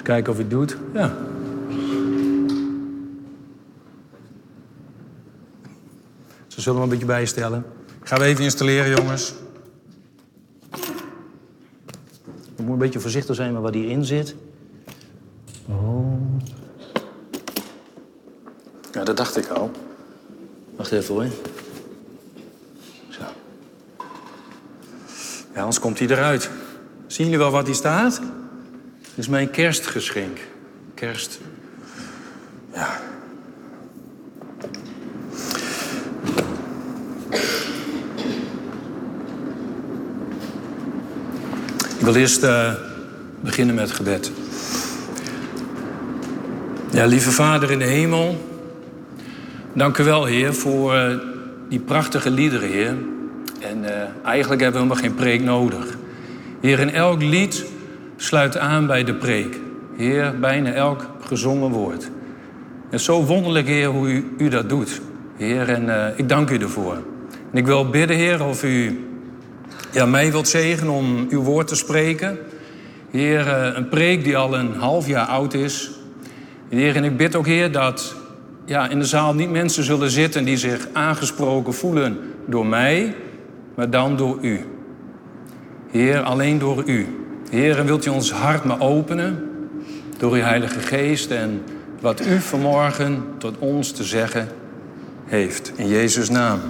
Eens kijken of hij het doet. Ja. Ze zullen hem een beetje bijstellen. Gaan we even installeren, jongens. We moeten een beetje voorzichtig zijn met wat hierin zit. Oh. Ja, dat dacht ik al. Wacht even hoor. Zo. Ja, anders komt hij eruit. Zien jullie wel wat hier staat? Is mijn kerstgeschenk. Kerst. Ja. Ik wil eerst eh, beginnen met gebed. Ja, lieve Vader in de hemel, dank u wel, Heer, voor eh, die prachtige liederen, Heer. En eh, eigenlijk hebben we helemaal geen preek nodig. Heer, in elk lied sluit aan bij de preek. Heer, bijna elk gezongen woord. Het is zo wonderlijk, Heer, hoe u, dat doet. Heer, en eh, ik dank u ervoor. En ik wil bidden, Heer, of u ja, mij wilt zegenen om uw woord te spreken. Heer, eh, een preek die al een half jaar oud is. Heer, en ik bid ook, Heer, dat ja, in de zaal niet mensen zullen zitten die zich aangesproken voelen door mij, maar dan door u. Heer, alleen door u. Heer, wilt u ons hart maar openen door uw Heilige Geest en wat u vanmorgen tot ons te zeggen heeft. In Jezus' naam.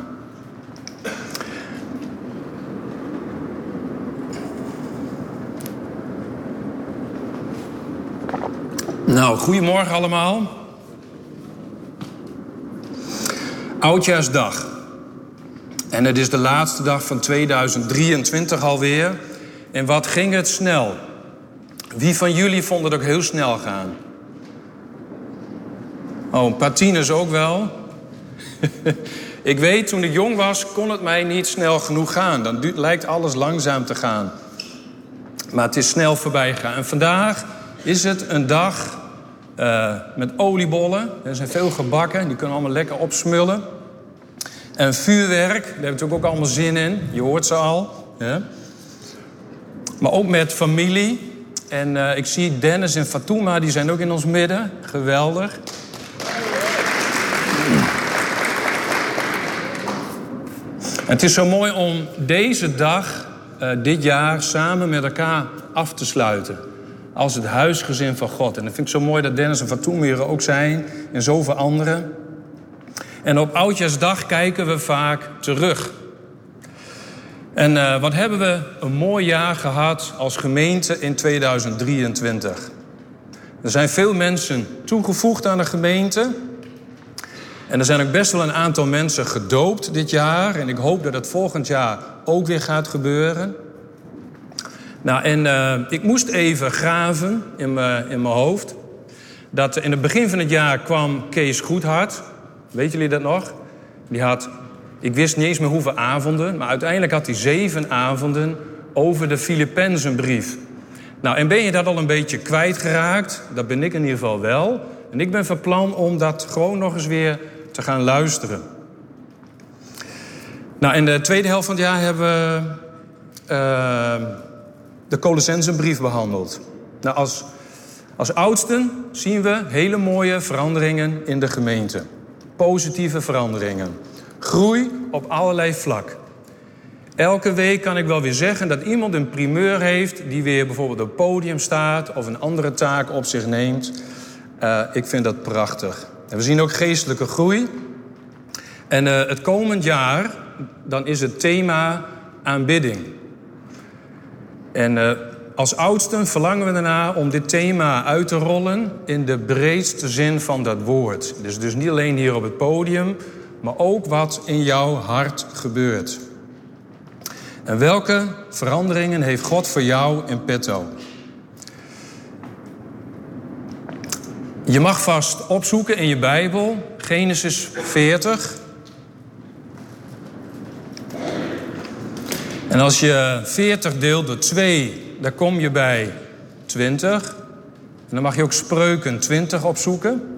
Nou, goedemorgen allemaal. Oudjaarsdag. En het is de laatste dag van 2023 alweer. En wat ging het snel? Wie van jullie vond het ook heel snel gaan? Oh, tieners ook wel. ik weet, toen ik jong was, kon het mij niet snel genoeg gaan. Dan lijkt alles langzaam te gaan. Maar het is snel voorbij gegaan. En vandaag is het een dag eh, met oliebollen. Er zijn veel gebakken, die kunnen allemaal lekker opsmullen. En vuurwerk, daar hebben we natuurlijk ook allemaal zin in. Je hoort ze al. Ja. Maar ook met familie. En eh, ik zie Dennis en Fatuma, die zijn ook in ons midden. Geweldig. Het is zo mooi om deze dag, eh, dit jaar, samen met elkaar af te sluiten. Als het huisgezin van God. En dat vind ik zo mooi dat Dennis en Fatuma hier ook zijn. En zoveel anderen. En op Oudjaarsdag kijken we vaak terug. En eh, wat hebben we een mooi jaar gehad als gemeente in 2023. Er zijn veel mensen toegevoegd aan de gemeente. En er zijn ook best wel een aantal mensen gedoopt dit jaar. En ik hoop dat het volgend jaar ook weer gaat gebeuren. Nou, en eh, ik moest even graven in mijn hoofd. Dat in het begin van het jaar kwam Kees Goedhart. Weet jullie dat nog? Die had, ik wist niet eens meer hoeveel avonden, maar uiteindelijk had hij zeven avonden over de Filippenzenbrief. Nou, en ben je dat al een beetje kwijtgeraakt? Dat ben ik in ieder geval wel. En ik ben van plan om dat gewoon nog eens weer te gaan luisteren. Nou, in de tweede helft van het jaar hebben we uh, de Colossensenbrief behandeld. Nou, als, als oudsten zien we hele mooie veranderingen in de gemeente. Positieve veranderingen. Groei op allerlei vlak. Elke week kan ik wel weer zeggen dat iemand een primeur heeft... die weer bijvoorbeeld op het podium staat of een andere taak op zich neemt. Uh, ik vind dat prachtig. En we zien ook geestelijke groei. En uh, het komend jaar, dan is het thema aanbidding. En uh, als oudsten verlangen we ernaar om dit thema uit te rollen... in de breedste zin van dat woord. Dus, dus niet alleen hier op het podium, maar ook wat in jouw hart gebeurt. En welke veranderingen heeft God voor jou in petto? Je mag vast opzoeken in je Bijbel, Genesis 40. En als je 40 deelt door 2, dan kom je bij 20. En dan mag je ook spreuken 20 opzoeken.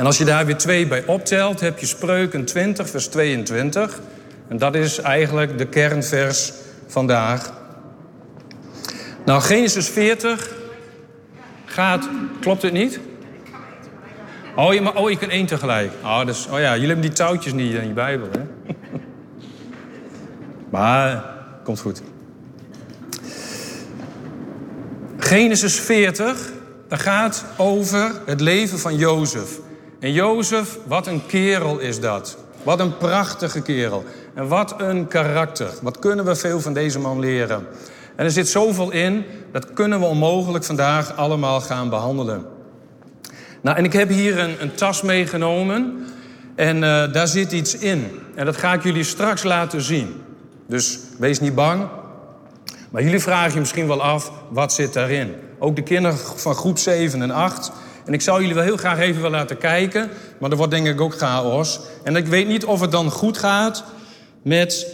En als je daar weer 2 bij optelt, heb je spreuken 20, vers 22. En dat is eigenlijk de kernvers vandaag. Nou, Genesis 40 gaat... Klopt het niet? Oh, je, oh, je kunt één tegelijk. Oh, dus, oh ja, jullie hebben die touwtjes niet in je Bijbel, hè? maar, komt goed. Genesis 40, dat gaat over het leven van Jozef. En Jozef, wat een kerel is dat. Wat een prachtige kerel. En wat een karakter. Wat kunnen we veel van deze man leren. En er zit zoveel in, dat kunnen we onmogelijk vandaag allemaal gaan behandelen. Nou, en ik heb hier een, een tas meegenomen. En uh, daar zit iets in. En dat ga ik jullie straks laten zien. Dus wees niet bang. Maar jullie vragen je misschien wel af, wat zit daarin? Ook de kinderen van groep 7 en 8. En ik zou jullie wel heel graag even willen laten kijken. Maar er wordt denk ik ook chaos. En ik weet niet of het dan goed gaat met,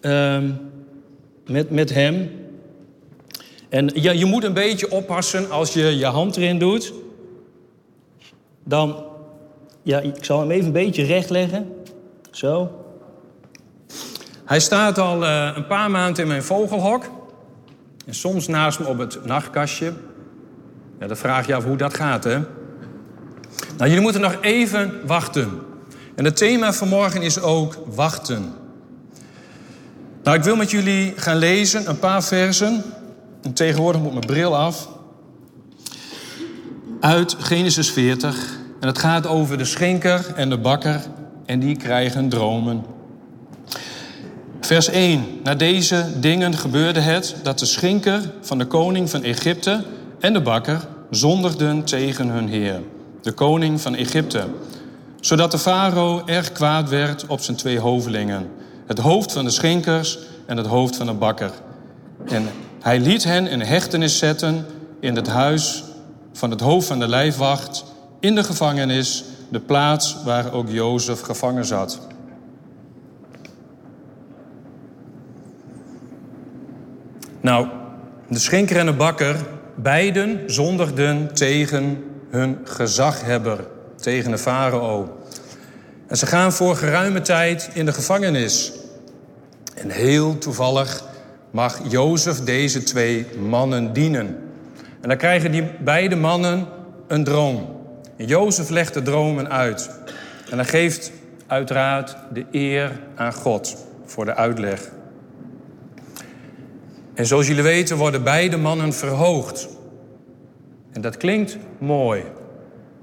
uh, met, met hem. En ja, je moet een beetje oppassen als je je hand erin doet. Dan, ja, ik zal hem even een beetje recht leggen. Zo. Hij staat al uh, een paar maanden in mijn vogelhok. En soms naast me op het nachtkastje. Ja, dan vraag je af hoe dat gaat, hè? Nou, jullie moeten nog even wachten. En het thema van morgen is ook wachten. Nou, ik wil met jullie gaan lezen een paar versen. En tegenwoordig moet mijn bril af. Uit Genesis 40. En het gaat over de schenker en de bakker. En die krijgen dromen. Vers 1. Na deze dingen gebeurde het dat de schenker van de koning van Egypte en de bakker zondigden tegen hun heer, de koning van Egypte, zodat de farao erg kwaad werd op zijn twee hovelingen, het hoofd van de schenkers en het hoofd van de bakker. En hij liet hen in hechtenis zetten in het huis van het hoofd van de lijfwacht, in de gevangenis, de plaats waar ook Jozef gevangen zat. Nou, de schenker en de bakker, beiden zondigden tegen hun gezaghebber, tegen de farao. En ze gaan voor geruime tijd in de gevangenis. En heel toevallig mag Jozef deze twee mannen dienen. En dan krijgen die beide mannen een droom. En Jozef legt de dromen uit. En dan geeft uiteraard de eer aan God voor de uitleg. En zoals jullie weten worden beide mannen verhoogd. En dat klinkt mooi.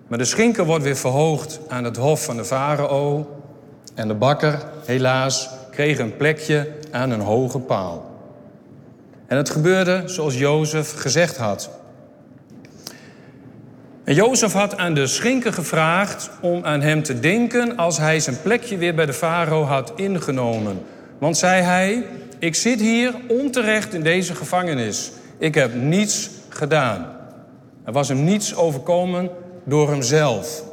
Maar de schinker wordt weer verhoogd aan het hof van de farao. En de bakker, helaas, kreeg een plekje aan een hoge paal. En het gebeurde zoals Jozef gezegd had. En Jozef had aan de schinker gevraagd om aan hem te denken als hij zijn plekje weer bij de farao had ingenomen. Want zei hij, ik zit hier onterecht in deze gevangenis. Ik heb niets gedaan. Er was hem niets overkomen door hemzelf.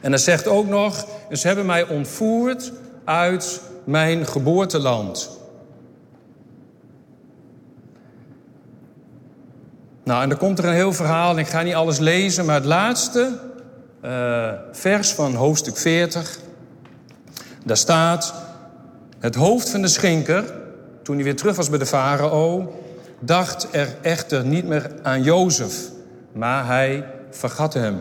En hij zegt ook nog, ze hebben mij ontvoerd uit mijn geboorteland. Nou, en dan komt er een heel verhaal, en ik ga niet alles lezen, maar het laatste uh, vers van hoofdstuk 40, daar staat: Het hoofd van de schenker, toen hij weer terug was bij de farao, dacht er echter niet meer aan Jozef, maar hij vergat hem.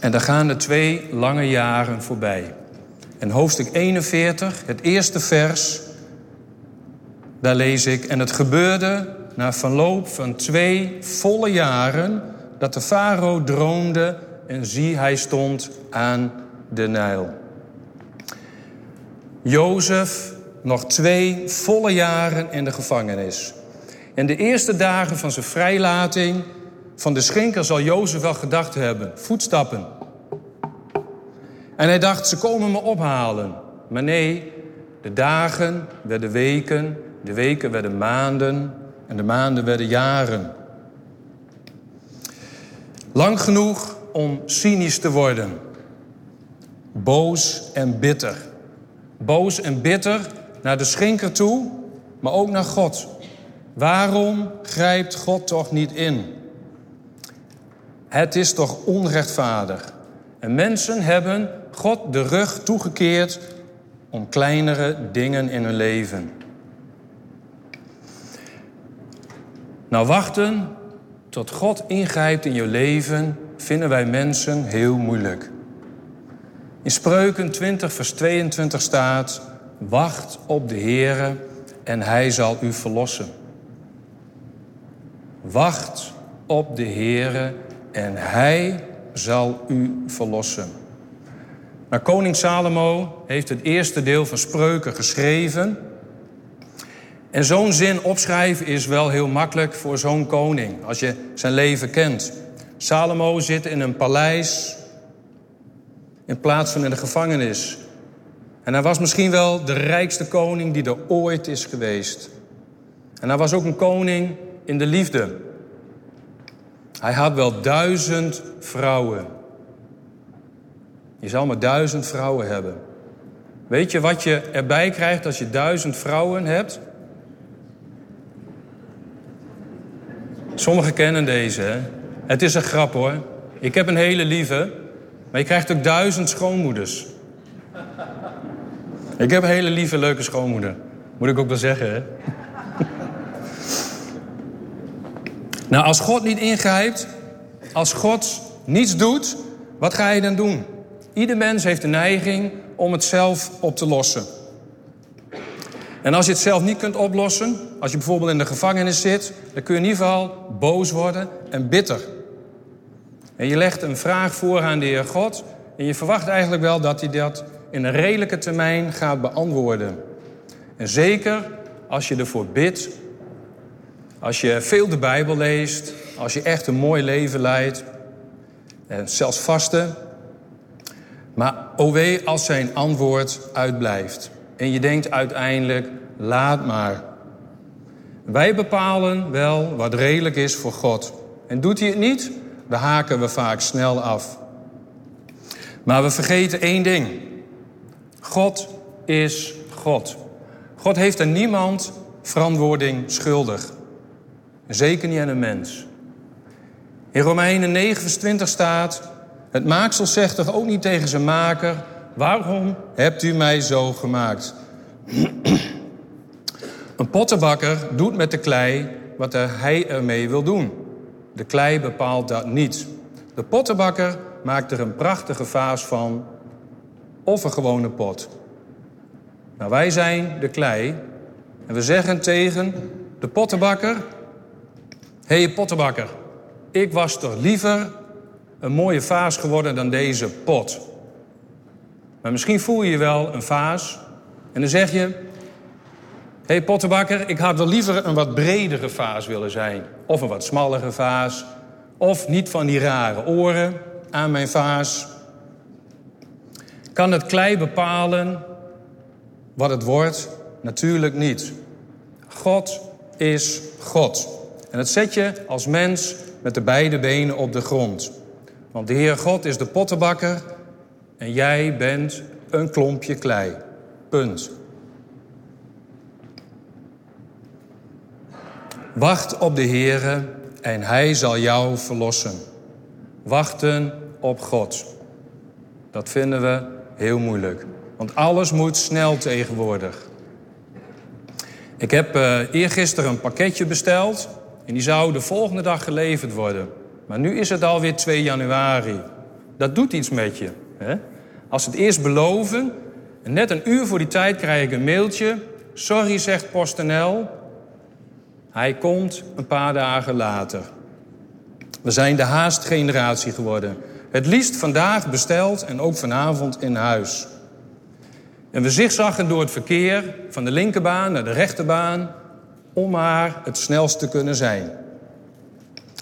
En daar gaan de twee lange jaren voorbij. En hoofdstuk 41, het eerste vers, daar lees ik... En het gebeurde na verloop van twee volle jaren... dat de farao droomde en zie, hij stond aan de Nijl. Jozef nog twee volle jaren in de gevangenis. In de eerste dagen van zijn vrijlating van de schenker zal Jozef wel gedacht hebben: voetstappen. En hij dacht, ze komen me ophalen. Maar nee, de dagen werden weken, de weken werden maanden en de maanden werden jaren. Lang genoeg om cynisch te worden. Boos en bitter. Boos en bitter naar de schenker toe, maar ook naar God. Waarom grijpt God toch niet in? Het is toch onrechtvaardig. En mensen hebben God de rug toegekeerd om kleinere dingen in hun leven. Nou, wachten tot God ingrijpt in je leven vinden wij mensen heel moeilijk. In Spreuken 20, vers 22 staat: Wacht op de Heere en Hij zal u verlossen. Wacht op de Heere en Hij zal u verlossen. Nou, koning Salomo heeft het eerste deel van Spreuken geschreven. En zo'n zin opschrijven is wel heel makkelijk voor zo'n koning, als je zijn leven kent. Salomo zit in een paleis in plaats van in de gevangenis. En hij was misschien wel de rijkste koning die er ooit is geweest. En hij was ook een koning in de liefde. Hij had wel duizend vrouwen. Je zal maar duizend vrouwen hebben. Weet je wat je erbij krijgt als je duizend vrouwen hebt? Sommigen kennen deze, hè? Het is een grap hoor. Ik heb een hele lieve, maar je krijgt ook duizend schoonmoeders. Ik heb een hele lieve, leuke schoonmoeder. Moet ik ook wel zeggen, hè? nou, als God niet ingrijpt, als God niets doet, wat ga je dan doen? Ieder mens heeft de neiging om het zelf op te lossen. En als je het zelf niet kunt oplossen, als je bijvoorbeeld in de gevangenis zit, dan kun je in ieder geval boos worden en bitter. En je legt een vraag voor aan de Heer God en je verwacht eigenlijk wel dat hij dat in een redelijke termijn gaat beantwoorden. En zeker als je ervoor bidt, als je veel de Bijbel leest, als je echt een mooi leven leidt, en zelfs vasten. Maar o wee als zijn antwoord uitblijft. En je denkt uiteindelijk, laat maar. Wij bepalen wel wat redelijk is voor God. En doet hij het niet, dan haken we vaak snel af. Maar we vergeten één ding. God is God. God heeft aan niemand verantwoording schuldig. Zeker niet aan een mens. In Romeinen 9, vers 20 staat... Het maaksel zegt toch ook niet tegen zijn maker... Waarom hebt u mij zo gemaakt? Een pottenbakker doet met de klei wat hij ermee wil doen. De klei bepaalt dat niet. De pottenbakker maakt er een prachtige vaas van of een gewone pot. Nou, wij zijn de klei en we zeggen tegen de pottenbakker... Hé hey, pottenbakker, ik was toch liever een mooie vaas geworden dan deze pot. Maar misschien voel je je wel een vaas en dan zeg je... Hé hey, pottenbakker, ik had wel liever een wat bredere vaas willen zijn. Of een wat smallere vaas. Of niet van die rare oren aan mijn vaas. Kan het klei bepalen wat het wordt? Natuurlijk niet. God is God. En dat zet je als mens met de beide benen op de grond. Want de Heer God is de pottenbakker en jij bent een klompje klei. Punt. Wacht op de Heere en Hij zal jou verlossen. Wachten op God. Dat vinden we heel moeilijk. Want alles moet snel tegenwoordig. Ik heb uh, eergisteren een pakketje besteld. En die zou de volgende dag geleverd worden. Maar nu is het alweer 2 januari. Dat doet iets met je. Hè? Als het eerst beloven, en net een uur voor die tijd krijg ik een mailtje. Sorry, zegt PostNL. Hij komt een paar dagen later. We zijn de haastgeneratie geworden. Het liefst vandaag besteld en ook vanavond in huis. En we zigzaggen door het verkeer van de linkerbaan naar de rechterbaan om maar het snelst te kunnen zijn.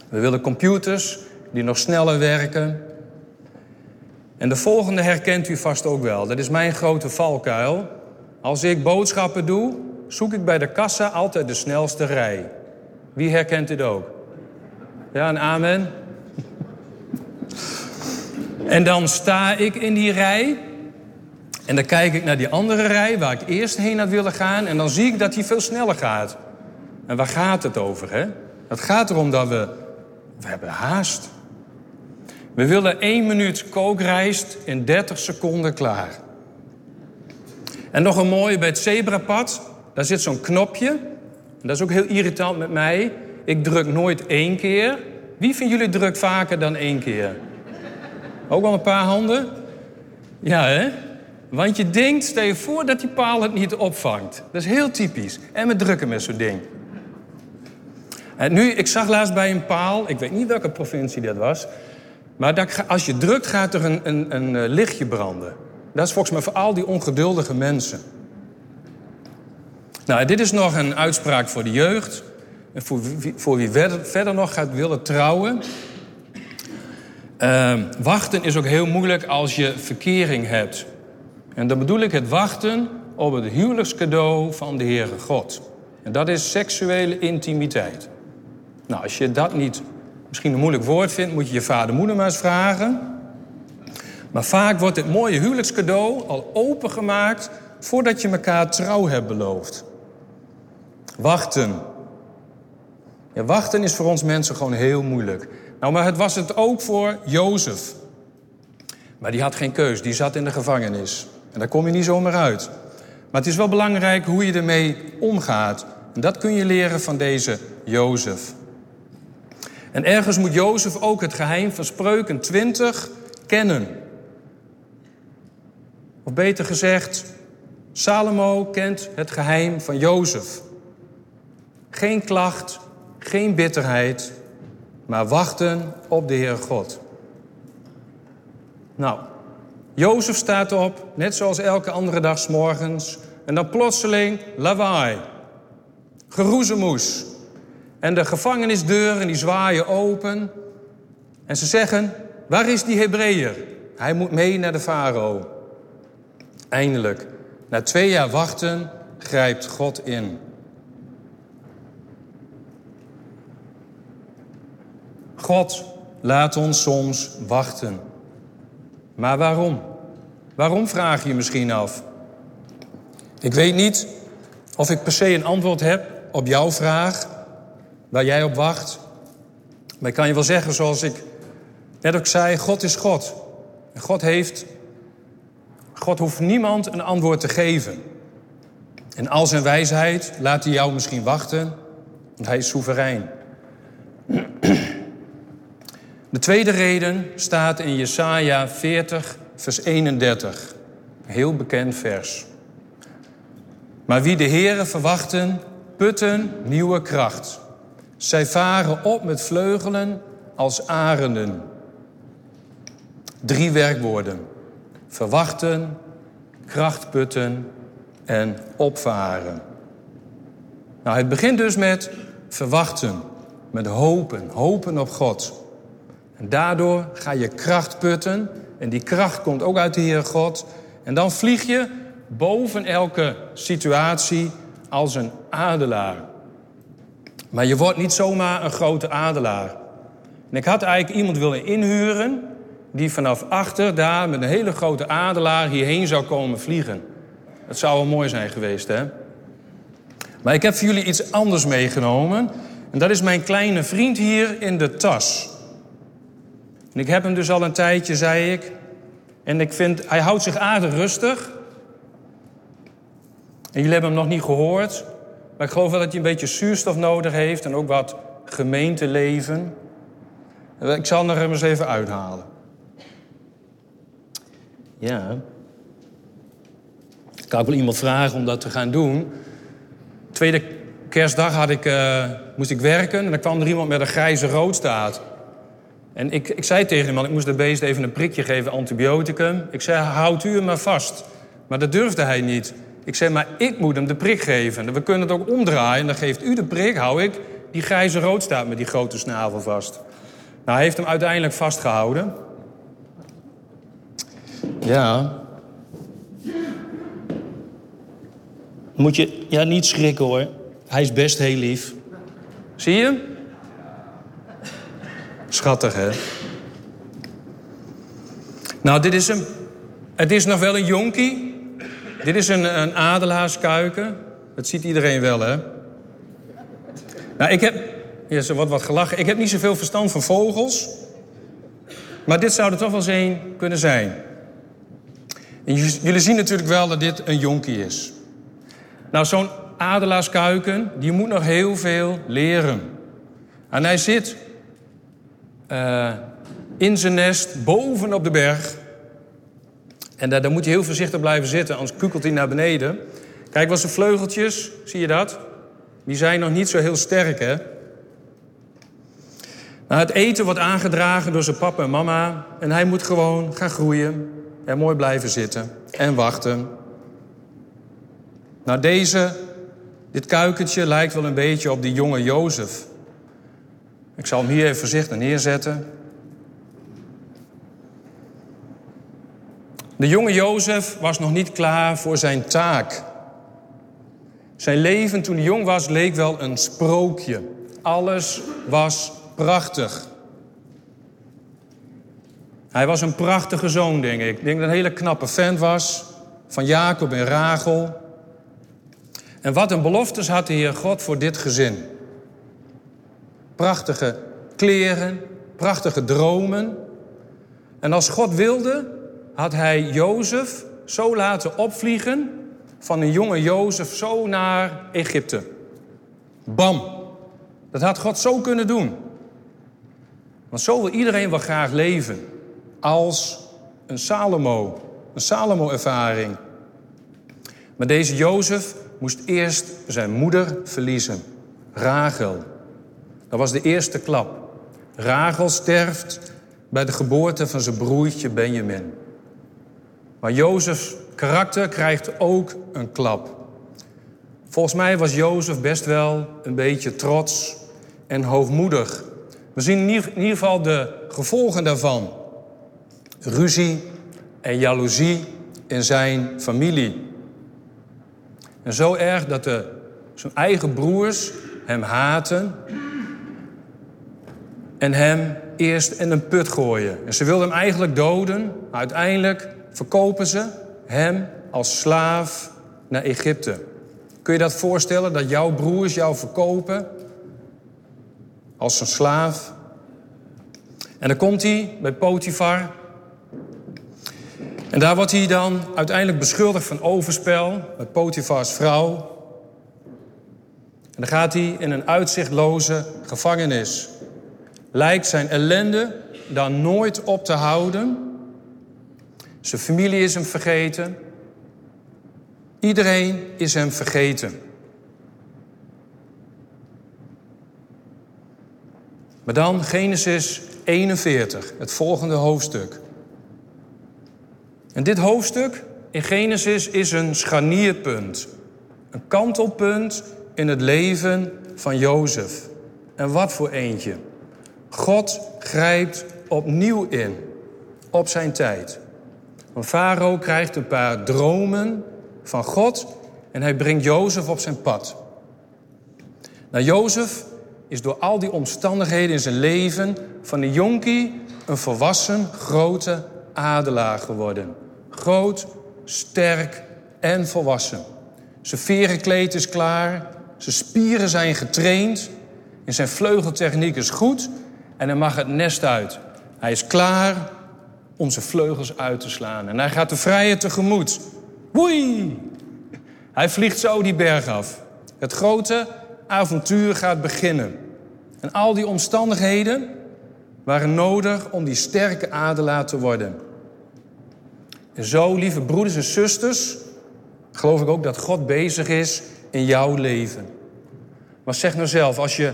We willen computers die nog sneller werken. En de volgende herkent u vast ook wel. Dat is mijn grote valkuil. Als ik boodschappen doe, zoek ik bij de kassa altijd de snelste rij. Wie herkent dit ook? Ja, een amen. En dan sta ik in die rij. En dan kijk ik naar die andere rij waar ik eerst heen had willen gaan. En dan zie ik dat die veel sneller gaat. En waar gaat het over, hè? Het gaat erom dat we... We hebben haast. We willen één minuut kookrijst in 30 seconden klaar. En nog een mooie bij het zebrapad. Daar zit zo'n knopje. En dat is ook heel irritant met mij. Ik druk nooit één keer. Wie van jullie drukt vaker dan één keer? Ook wel een paar handen? Ja, hè? Want je denkt, stel je voor dat die paal het niet opvangt. Dat is heel typisch. En met drukken met zo'n ding. En nu, ik zag laatst bij een paal, ik weet niet welke provincie dat was... maar dat, als je drukt gaat er een, een, een eh, lichtje branden. Dat is volgens mij voor al die ongeduldige mensen. Nou, dit is nog een uitspraak voor de jeugd. En voor, wie, voor wie verder, nog gaat willen trouwen. Uh, wachten is ook heel moeilijk als je verkering hebt. En dan bedoel ik het wachten op het huwelijkscadeau van de Heere God. En dat is seksuele intimiteit. Nou, als je dat niet misschien een moeilijk woord vindt, moet je je vader moeder maar eens vragen. Maar vaak wordt dit mooie huwelijkscadeau al opengemaakt voordat je elkaar trouw hebt beloofd. Wachten. Ja, wachten is voor ons mensen gewoon heel moeilijk. Nou, maar het was het ook voor Jozef. Maar die had geen keus, die zat in de gevangenis. En daar kom je niet zomaar uit. Maar het is wel belangrijk hoe je ermee omgaat. En dat kun je leren van deze Jozef. En ergens moet Jozef ook het geheim van Spreuken 20 kennen. Of beter gezegd, Salomo kent het geheim van Jozef. Geen klacht, geen bitterheid, maar wachten op de Heer God. Nou, Jozef staat op, net zoals elke andere dag s morgens. En dan plotseling lawaai. Geroezemoes. En de gevangenisdeuren die zwaaien open. En ze zeggen, waar is die Hebreeër? Hij moet mee naar de farao. Eindelijk, na twee jaar wachten, grijpt God in. God laat ons soms wachten. Maar waarom? Waarom vraag je misschien af? Ik weet niet of ik per se een antwoord heb op jouw vraag, waar jij op wacht. Maar ik kan je wel zeggen, zoals ik net ook zei, God is God. En God heeft, God hoeft niemand een antwoord te geven. En al zijn wijsheid laat hij jou misschien wachten, want hij is soeverein. De tweede reden staat in Jesaja 40, vers 31. Een heel bekend vers. Maar wie de Heere verwachten, putten nieuwe kracht. Zij varen op met vleugelen als arenden. Drie werkwoorden. Verwachten, kracht putten en opvaren. Nou, het begint dus met verwachten, met hopen, hopen op God. En daardoor ga je kracht putten. En die kracht komt ook uit de Heer God. En dan vlieg je boven elke situatie als een adelaar. Maar je wordt niet zomaar een grote adelaar. En ik had eigenlijk iemand willen inhuren... die vanaf achter daar met een hele grote adelaar hierheen zou komen vliegen. Dat zou wel mooi zijn geweest, hè? Maar ik heb voor jullie iets anders meegenomen. En dat is mijn kleine vriend hier in de tas. Ik heb hem dus al een tijdje, zei ik. En ik vind, hij houdt zich aardig rustig. En jullie hebben hem nog niet gehoord. Maar ik geloof wel dat hij een beetje zuurstof nodig heeft en ook wat gemeenteleven. Ik zal er eens even uithalen. Ja. Ik kan wel iemand vragen om dat te gaan doen. Tweede kerstdag had ik, uh, moest ik werken en dan kwam er iemand met een grijze roodstaat. En ik, ik zei tegen hem, ik moest de beest even een prikje geven, antibioticum. Ik zei, houdt u hem maar vast. Maar dat durfde hij niet. Ik zei, maar ik moet hem de prik geven. We kunnen het ook omdraaien. Dan geeft u de prik, hou ik die grijze roodstaat met die grote snavel vast. Nou, hij heeft hem uiteindelijk vastgehouden. Ja. Moet je, ja, niet schrikken hoor. Hij is best heel lief. Zie je? Schattig, hè? Nou, dit is hem. Het is nog wel een jonkie. Dit is een, een adelaarskuiken. Dat ziet iedereen wel, hè? Nou, ik heb... Ja, ze wordt wat gelachen. Ik heb niet zoveel verstand van vogels. Maar dit zou er toch wel eens een kunnen zijn. En jullie zien natuurlijk wel dat dit een jonkie is. Nou, zo'n adelaarskuiken, die moet nog heel veel leren. En hij zit uh, in zijn nest boven op de berg. En daar, daar moet hij heel voorzichtig blijven zitten, anders kukelt hij naar beneden. Kijk, wat zijn vleugeltjes, zie je dat? Die zijn nog niet zo heel sterk, hè? Nou, het eten wordt aangedragen door zijn papa en mama. En hij moet gewoon gaan groeien en mooi blijven zitten en wachten. Nou, deze, dit kuikentje lijkt wel een beetje op die jonge Jozef. Ik zal hem hier even voorzichtig neerzetten. De jonge Jozef was nog niet klaar voor zijn taak. Zijn leven toen hij jong was leek wel een sprookje. Alles was prachtig. Hij was een prachtige zoon, denk ik. Ik denk dat hij een hele knappe vent was van Jacob en Rachel. En wat een beloftes had de Heer God voor dit gezin. Prachtige kleren, prachtige dromen. En als God wilde, had hij Jozef zo laten opvliegen van een jonge Jozef zo naar Egypte. Bam! Dat had God zo kunnen doen. Want zo wil iedereen wel graag leven. Als een Salomo. Een Salomo-ervaring. Maar deze Jozef moest eerst zijn moeder verliezen. Rachel. Dat was de eerste klap. Rachel sterft bij de geboorte van zijn broertje Benjamin. Maar Jozefs karakter krijgt ook een klap. Volgens mij was Jozef best wel een beetje trots en hoogmoedig. We zien in ieder geval de gevolgen daarvan. Ruzie en jaloezie in zijn familie. En zo erg dat de, zijn eigen broers hem haten en hem eerst in een put gooien. En ze wilden hem eigenlijk doden, maar uiteindelijk verkopen ze hem als slaaf naar Egypte. Kun je dat voorstellen, dat jouw broers jou verkopen als een slaaf? En dan komt hij bij Potifar. En daar wordt hij dan uiteindelijk beschuldigd van overspel met Potifars vrouw. En dan gaat hij in een uitzichtloze gevangenis. Lijkt zijn ellende dan nooit op te houden. Zijn familie is hem vergeten. Iedereen is hem vergeten. Maar dan Genesis 41, het volgende hoofdstuk. En dit hoofdstuk in Genesis is een scharnierpunt. Een kantelpunt in het leven van Jozef. En wat voor eentje. God grijpt opnieuw in op zijn tijd. Want Farao krijgt een paar dromen van God en hij brengt Jozef op zijn pad. Nou, Jozef is door al die omstandigheden in zijn leven van een jonkie een volwassen, grote adelaar geworden. Groot, sterk en volwassen. Zijn verenkleed is klaar, zijn spieren zijn getraind, en zijn vleugeltechniek is goed en hij mag het nest uit. Hij is klaar om zijn vleugels uit te slaan. En hij gaat de vrije tegemoet. Woei! Hij vliegt zo die berg af. Het grote avontuur gaat beginnen. En al die omstandigheden waren nodig om die sterke adelaar te worden. En zo, lieve broeders en zusters, geloof ik ook dat God bezig is in jouw leven. Maar zeg nou zelf, als je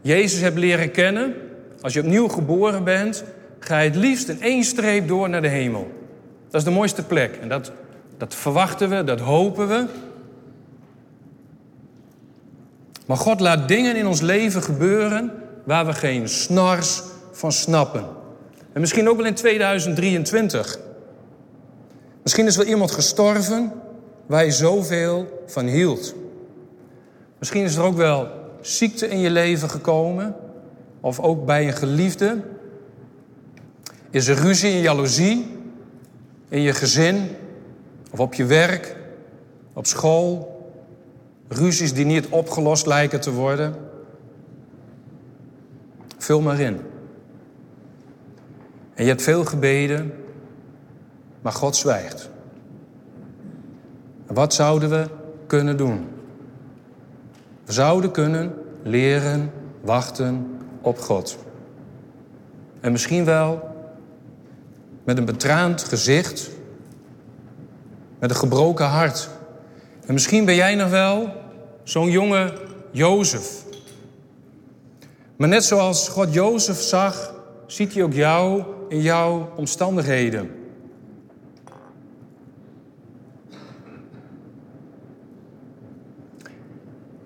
Jezus hebt leren kennen, als je opnieuw geboren bent, ga je het liefst in één streep door naar de hemel. Dat is de mooiste plek. En dat, dat verwachten we, dat hopen we. Maar God laat dingen in ons leven gebeuren waar we geen snars van snappen. En misschien ook wel in 2023. Misschien is wel iemand gestorven waar je zoveel van hield. Misschien is er ook wel ziekte in je leven gekomen. Of ook bij een geliefde. Is er ruzie en jaloezie in je gezin of op je werk, op school? Ruzies die niet opgelost lijken te worden? Vul maar in. En je hebt veel gebeden, maar God zwijgt. Wat zouden we kunnen doen? We zouden kunnen leren wachten op God. En misschien wel met een betraand gezicht, met een gebroken hart. En misschien ben jij nog wel zo'n jonge Jozef. Maar net zoals God Jozef zag, ziet hij ook jou in jouw omstandigheden.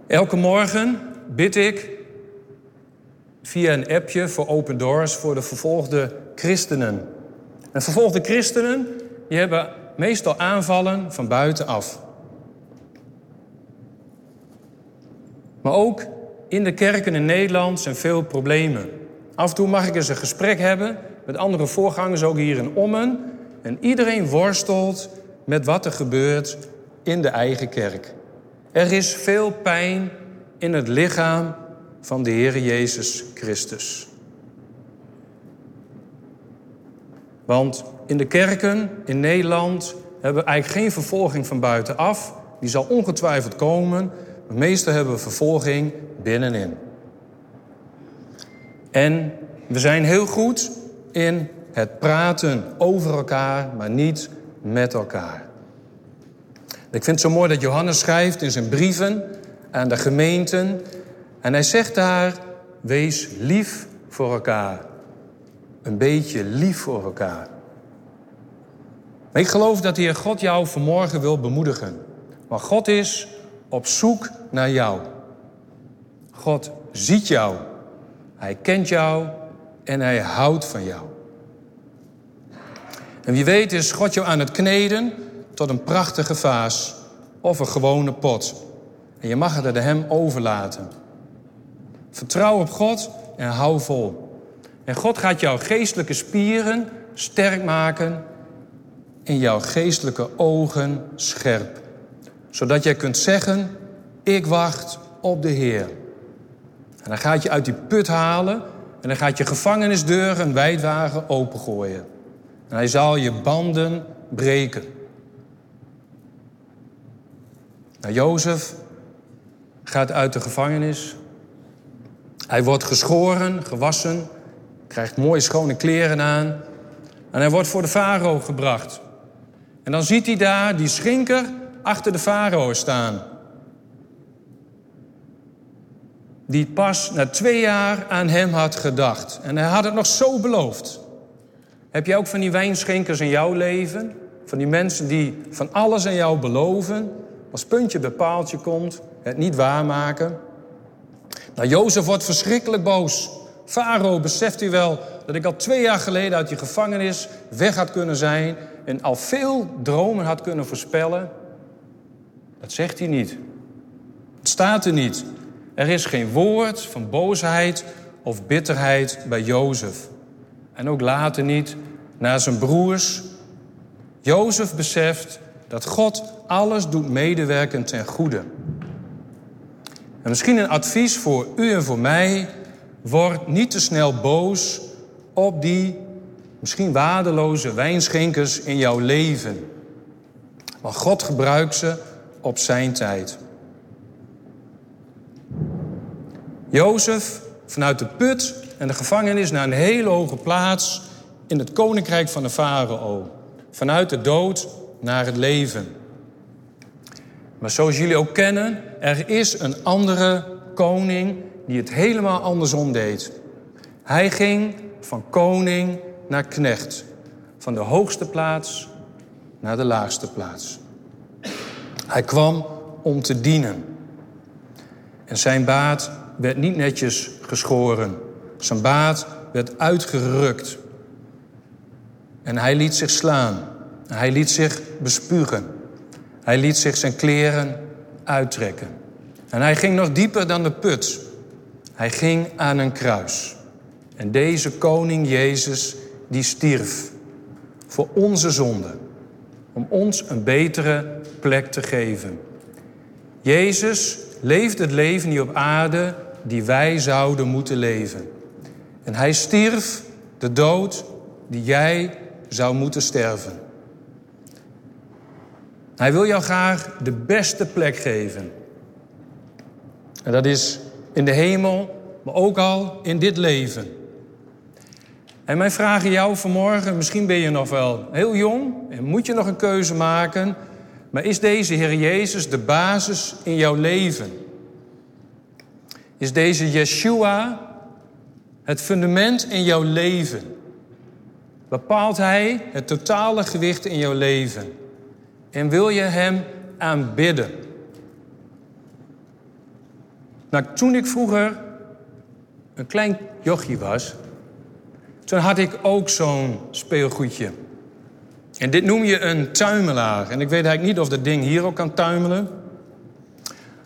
Elke morgen bid ik via een appje voor Open Doors voor de vervolgde christenen. En vervolgde christenen die hebben meestal aanvallen van buitenaf. Maar ook in de kerken in Nederland zijn veel problemen. Af en toe mag ik eens een gesprek hebben met andere voorgangers, ook hier in Ommen. En iedereen worstelt met wat er gebeurt in de eigen kerk. Er is veel pijn in het lichaam van de Heer Jezus Christus. Want in de kerken in Nederland hebben we eigenlijk geen vervolging van buitenaf. Die zal ongetwijfeld komen, maar meestal hebben we vervolging binnenin. En we zijn heel goed in het praten over elkaar, maar niet met elkaar. Ik vind het zo mooi dat Johannes schrijft in zijn brieven aan de gemeenten. En hij zegt daar: wees lief voor elkaar. Een beetje lief voor elkaar. Ik geloof dat de Heer God jou vanmorgen wil bemoedigen. Maar God is op zoek naar jou. God ziet jou. Hij kent jou en hij houdt van jou. En wie weet is God jou aan het kneden tot een prachtige vaas of een gewone pot. En je mag het aan hem overlaten. Vertrouw op God en hou vol. En God gaat jouw geestelijke spieren sterk maken en jouw geestelijke ogen scherp. Zodat jij kunt zeggen, ik wacht op de Heer. En dan gaat je uit die put halen en dan gaat je gevangenisdeuren wijdwagen opengooien. En hij zal je banden breken. Nou, Jozef gaat uit de gevangenis. Hij wordt geschoren, gewassen, krijgt mooie schone kleren aan. En hij wordt voor de farao gebracht. En dan ziet hij daar die schinker achter de farao staan. Die pas na twee jaar aan hem had gedacht. En hij had het nog zo beloofd. Heb jij ook van die wijnschenkers in jouw leven? Van die mensen die van alles aan jou beloven, als puntje bij komt, het niet waarmaken. Nou, Jozef wordt verschrikkelijk boos. Farao, beseft u wel dat ik al twee jaar geleden uit die gevangenis weg had kunnen zijn en al veel dromen had kunnen voorspellen? Dat zegt hij niet. Het staat er niet. Er is geen woord van boosheid of bitterheid bij Jozef. En ook later niet naar zijn broers. Jozef beseft dat God alles doet medewerken ten goede. En misschien een advies voor u en voor mij. Word niet te snel boos op die misschien waardeloze wijnschenkers in jouw leven. Maar God gebruikt ze op zijn tijd. Jozef vanuit de put en de gevangenis naar een hele hoge plaats in het koninkrijk van de farao. Vanuit de dood naar het leven. Maar zoals jullie ook kennen, er is een andere koning die het helemaal andersom deed. Hij ging van koning naar knecht. Van de hoogste plaats naar de laagste plaats. Hij kwam om te dienen. En zijn baat werd niet netjes geschoren. Zijn baat werd uitgerukt. En hij liet zich slaan. Hij liet zich bespugen. Hij liet zich zijn kleren uittrekken. En hij ging nog dieper dan de put. Hij ging aan een kruis. En deze koning Jezus, die stierf voor onze zonde. Om ons een betere plek te geven. Jezus leefde het leven hier op aarde die wij zouden moeten leven. En hij stierf de dood die jij zou moeten sterven. Hij wil jou graag de beste plek geven. En dat is in de hemel, maar ook al in dit leven. En mijn vraag aan jou vanmorgen, misschien ben je nog wel heel jong en moet je nog een keuze maken, maar is deze Heer Jezus de basis in jouw leven? Is deze Yeshua het fundament in jouw leven? Bepaalt Hij het totale gewicht in jouw leven? En wil je Hem aanbidden? Nou, toen ik vroeger een klein jochie was, toen had ik ook zo'n speelgoedje. En dit noem je een tuimelaar. En ik weet eigenlijk niet of dat ding hier ook kan tuimelen.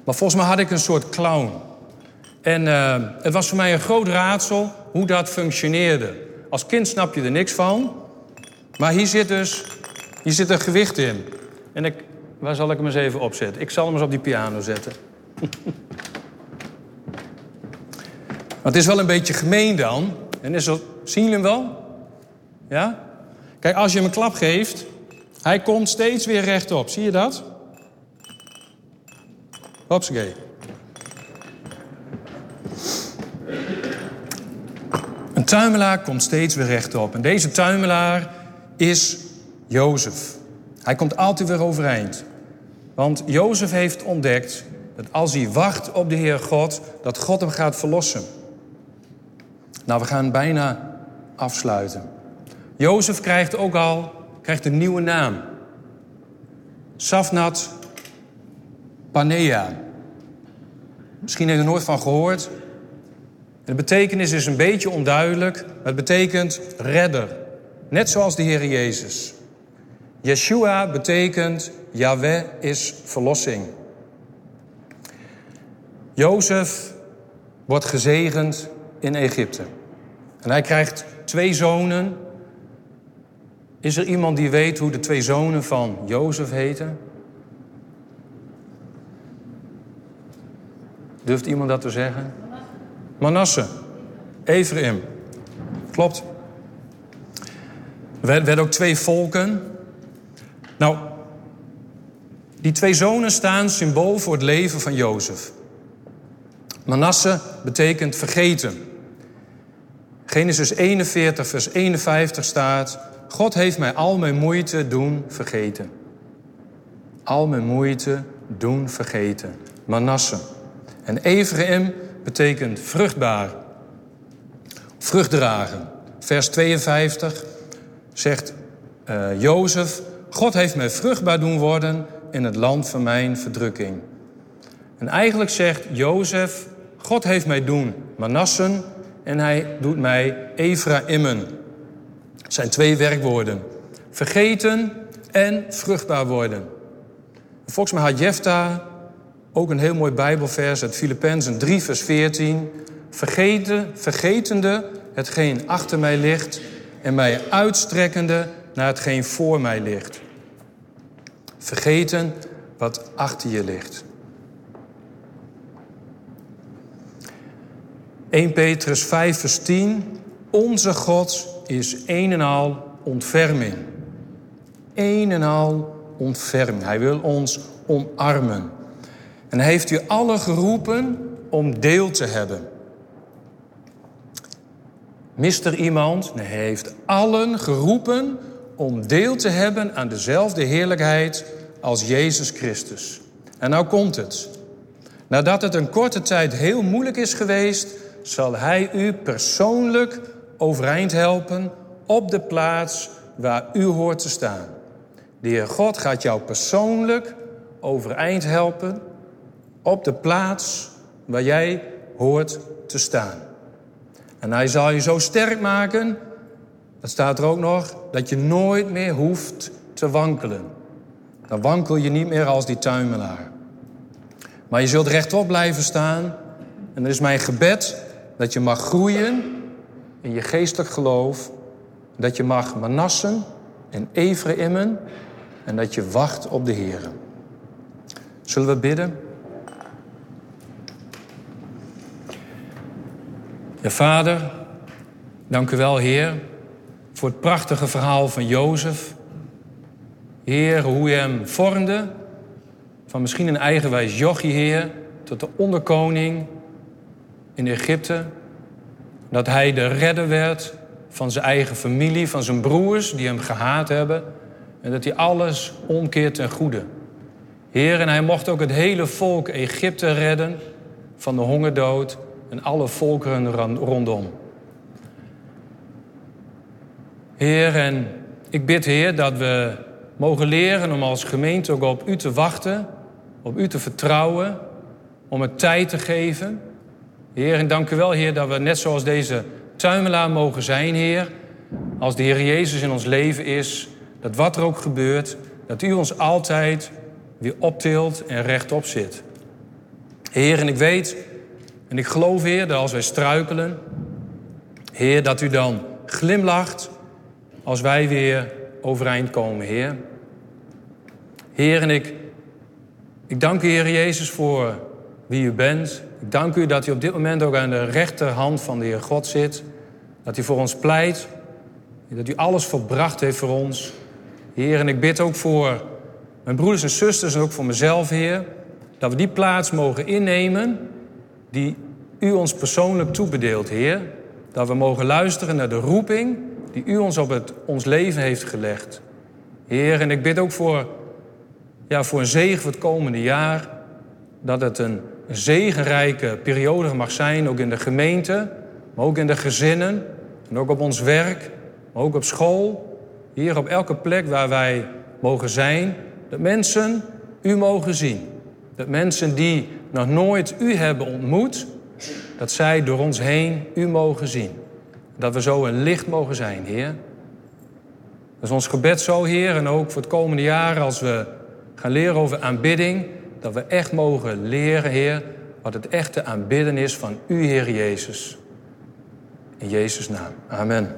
Maar volgens mij had ik een soort clown. En uh, het was voor mij een groot raadsel hoe dat functioneerde. Als kind snap je er niks van. Maar hier zit dus hier zit een gewicht in. En ik, waar zal ik hem eens even opzetten? Ik zal hem eens op die piano zetten. Het is wel een beetje gemeen dan. En is er, zien jullie hem wel? Ja? Kijk, als je hem een klap geeft, hij komt steeds weer rechtop. Zie je dat? Hopsakee. Een tuimelaar komt steeds weer rechtop. En deze tuimelaar is Jozef. Hij komt altijd weer overeind. Want Jozef heeft ontdekt dat als hij wacht op de Heer God, dat God hem gaat verlossen. Nou, we gaan bijna afsluiten. Jozef krijgt ook al krijgt een nieuwe naam. Safnat Panea. Misschien heeft je er nooit van gehoord. De betekenis is een beetje onduidelijk, maar het betekent redder. Net zoals de Heer Jezus. Yeshua betekent Yahweh is verlossing. Jozef wordt gezegend in Egypte. En hij krijgt twee zonen. Is er iemand die weet hoe de twee zonen van Jozef heten? Durft iemand dat te zeggen? Manasse. Ephraim. Klopt. Er werden ook twee volken. Nou, die twee zonen staan symbool voor het leven van Jozef. Manasse betekent vergeten. Genesis 41, vers 51 staat: God heeft mij al mijn moeite doen vergeten. Al mijn moeite doen vergeten. Manasse. En Ephraim betekent vruchtbaar. Vrucht dragen. Vers 52 zegt uh, Jozef: God heeft mij vruchtbaar doen worden in het land van mijn verdrukking. En eigenlijk zegt Jozef: God heeft mij doen Manassen en hij doet mij Ephraimmen. Het zijn twee werkwoorden. Vergeten en vruchtbaar worden. Volgens mij had Jefta ook een heel mooi Bijbelvers uit Filippenzen 3, vers 14. Vergeten, vergetende hetgeen achter mij ligt en mij uitstrekkende naar hetgeen voor mij ligt. Vergeten wat achter je ligt. 1 Petrus 5, vers 10. Onze God is een en al ontferming. Een en al ontferming. Hij wil ons omarmen. En hij heeft u alle geroepen om deel te hebben. Mist er iemand? Hij heeft allen geroepen om deel te hebben aan dezelfde heerlijkheid als Jezus Christus. En nou komt het. Nadat het een korte tijd heel moeilijk is geweest, zal Hij u persoonlijk overeind helpen op de plaats waar u hoort te staan. De Heer God gaat jou persoonlijk overeind helpen op de plaats waar jij hoort te staan. En Hij zal je zo sterk maken, dat staat er ook nog, dat je nooit meer hoeft te wankelen. Dan wankel je niet meer als die tuimelaar. Maar je zult rechtop blijven staan. En er is mijn gebed dat je mag groeien in je geestelijk geloof. Dat je mag manassen en Ephraimmen. En dat je wacht op de Heer. Zullen we bidden? Ja, Vader, dank u wel, Heer, voor het prachtige verhaal van Jozef. Heer, hoe u hem vormde. Van misschien een eigenwijs jochie, Heer, tot de onderkoning in Egypte. Dat hij de redder werd van zijn eigen familie, van zijn broers die hem gehaat hebben. En dat hij alles omkeert ten goede. Heer, en hij mocht ook het hele volk Egypte redden van de hongerdood en alle volkeren rondom. Heer, en ik bid, Heer, dat we mogen leren om als gemeente ook op U te wachten, op U te vertrouwen, om het tijd te geven. Heer, en dank u wel, Heer, dat we net zoals deze tuimelaar mogen zijn, Heer, als de Heer Jezus in ons leven is, dat wat er ook gebeurt, dat U ons altijd weer optilt en rechtop zit. Heer, en ik weet en ik geloof, Heer, dat als wij struikelen, Heer, dat U dan glimlacht als wij weer overeind komen, Heer. Heer, en ik, ik dank u, Heer Jezus, voor wie u bent. Ik dank u dat u op dit moment ook aan de rechterhand van de Heer God zit. Dat u voor ons pleit. Dat u alles verbracht heeft voor ons. Heer, en ik bid ook voor mijn broeders en zusters en ook voor mezelf, Heer. Dat we die plaats mogen innemen die u ons persoonlijk toebedeelt, Heer. Dat we mogen luisteren naar de roeping die u ons op het, ons leven heeft gelegd. Heer, en ik bid ook voor, ja, voor een zegen voor het komende jaar. Dat het een zegenrijke periode mag zijn, ook in de gemeente, maar ook in de gezinnen. En ook op ons werk, maar ook op school. Hier op elke plek waar wij mogen zijn. Dat mensen u mogen zien. Dat mensen die nog nooit u hebben ontmoet, dat zij door ons heen u mogen zien. Dat we zo een licht mogen zijn, Heer. Dat is ons gebed zo, Heer, en ook voor het komende jaar als we gaan leren over aanbidding, dat we echt mogen leren, Heer, wat het echte aanbidden is van U, Heer Jezus. In Jezus' naam. Amen.